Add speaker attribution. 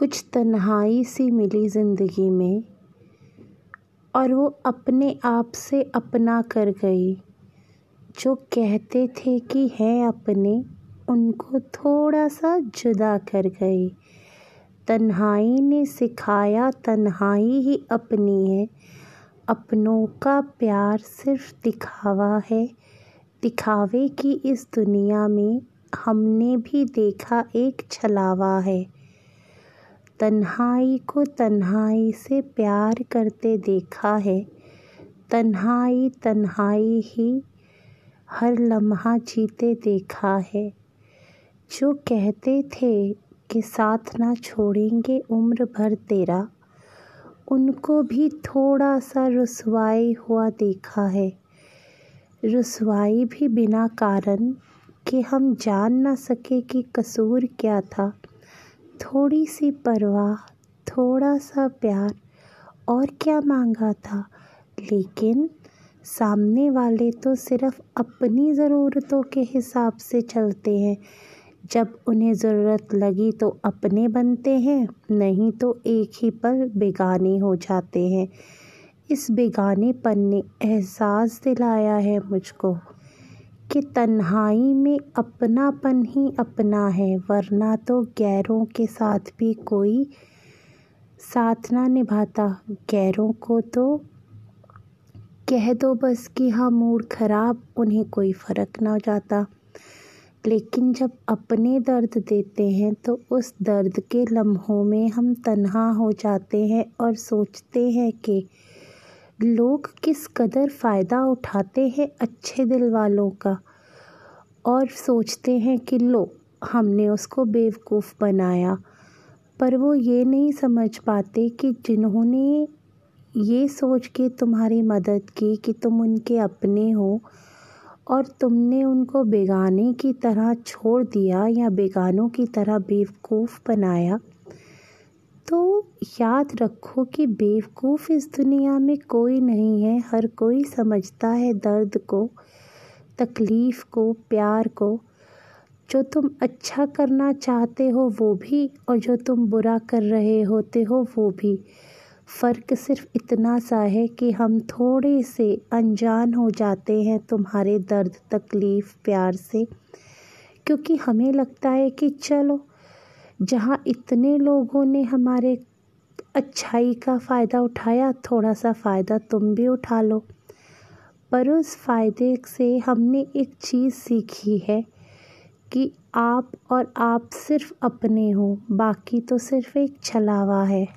Speaker 1: कुछ तन्हाई सी मिली ज़िंदगी में, और वो अपने आप से अपना कर गई। जो कहते थे कि हैं अपने, उनको थोड़ा सा जुदा कर गई। तन्हाई ने सिखाया, तन्हाई ही अपनी है। अपनों का प्यार सिर्फ़ दिखावा है। दिखावे की इस दुनिया में हमने भी देखा एक छलावा है। तन्हाई को तन्हाई से प्यार करते देखा है। तन्हाई तन्हाई ही हर लम्हा जीते देखा है। जो कहते थे कि साथ ना छोड़ेंगे उम्र भर तेरा, उनको भी थोड़ा सा रसवाई हुआ देखा है। रसवाई भी बिना कारण कि हम जान ना सके कि कसूर क्या था। थोड़ी सी परवाह थोड़ा सा प्यार, और क्या मांगा था। लेकिन सामने वाले तो सिर्फ़ अपनी ज़रूरतों के हिसाब से चलते हैं। जब उन्हें ज़रूरत लगी तो अपने बनते हैं, नहीं तो एक ही पल बेगाने हो जाते हैं। इस बेगानेपन ने एहसास दिलाया है मुझको। कि तन्हाई में अपनापन ही अपना है, वरना तो गैरों के साथ भी कोई साथ ना निभाता। गैरों को तो कह दो बस कि हाँ मूड ख़राब, उन्हें कोई फ़र्क ना जाता। लेकिन जब अपने दर्द देते हैं तो उस दर्द के लम्हों में हम तन्हा हो जाते हैं और सोचते हैं कि लोग किस कदर फ़ायदा उठाते हैं अच्छे दिल वालों का? और सोचते हैं कि लो, हमने उसको बेवकूफ़ बनाया। पर वो ये नहीं समझ पाते कि जिन्होंने ये सोच के तुम्हारी मदद की कि तुम उनके अपने हो और तुमने उनको बेगाने की तरह छोड़ दिया या बेगानों की तरह बेवकूफ़ बनाया। तो याद रखो कि बेवकूफ़ इस दुनिया में कोई नहीं है। हर कोई समझता है दर्द को, तकलीफ़ को, प्यार को। जो तुम अच्छा करना चाहते हो वो भी, और जो तुम बुरा कर रहे होते हो वो भी। फ़र्क सिर्फ़ इतना सा है कि हम थोड़े से अनजान हो जाते हैं तुम्हारे दर्द, तकलीफ़, प्यार से। क्योंकि हमें लगता है कि चलो जहाँ इतने लोगों ने हमारे अच्छाई का फ़ायदा उठाया थोड़ा सा फ़ायदा तुम भी उठा लो। पर उस फ़ायदे से हमने एक चीज़ सीखी है कि आप और आप सिर्फ़ अपने हो, बाकी तो सिर्फ़ एक छलावा है।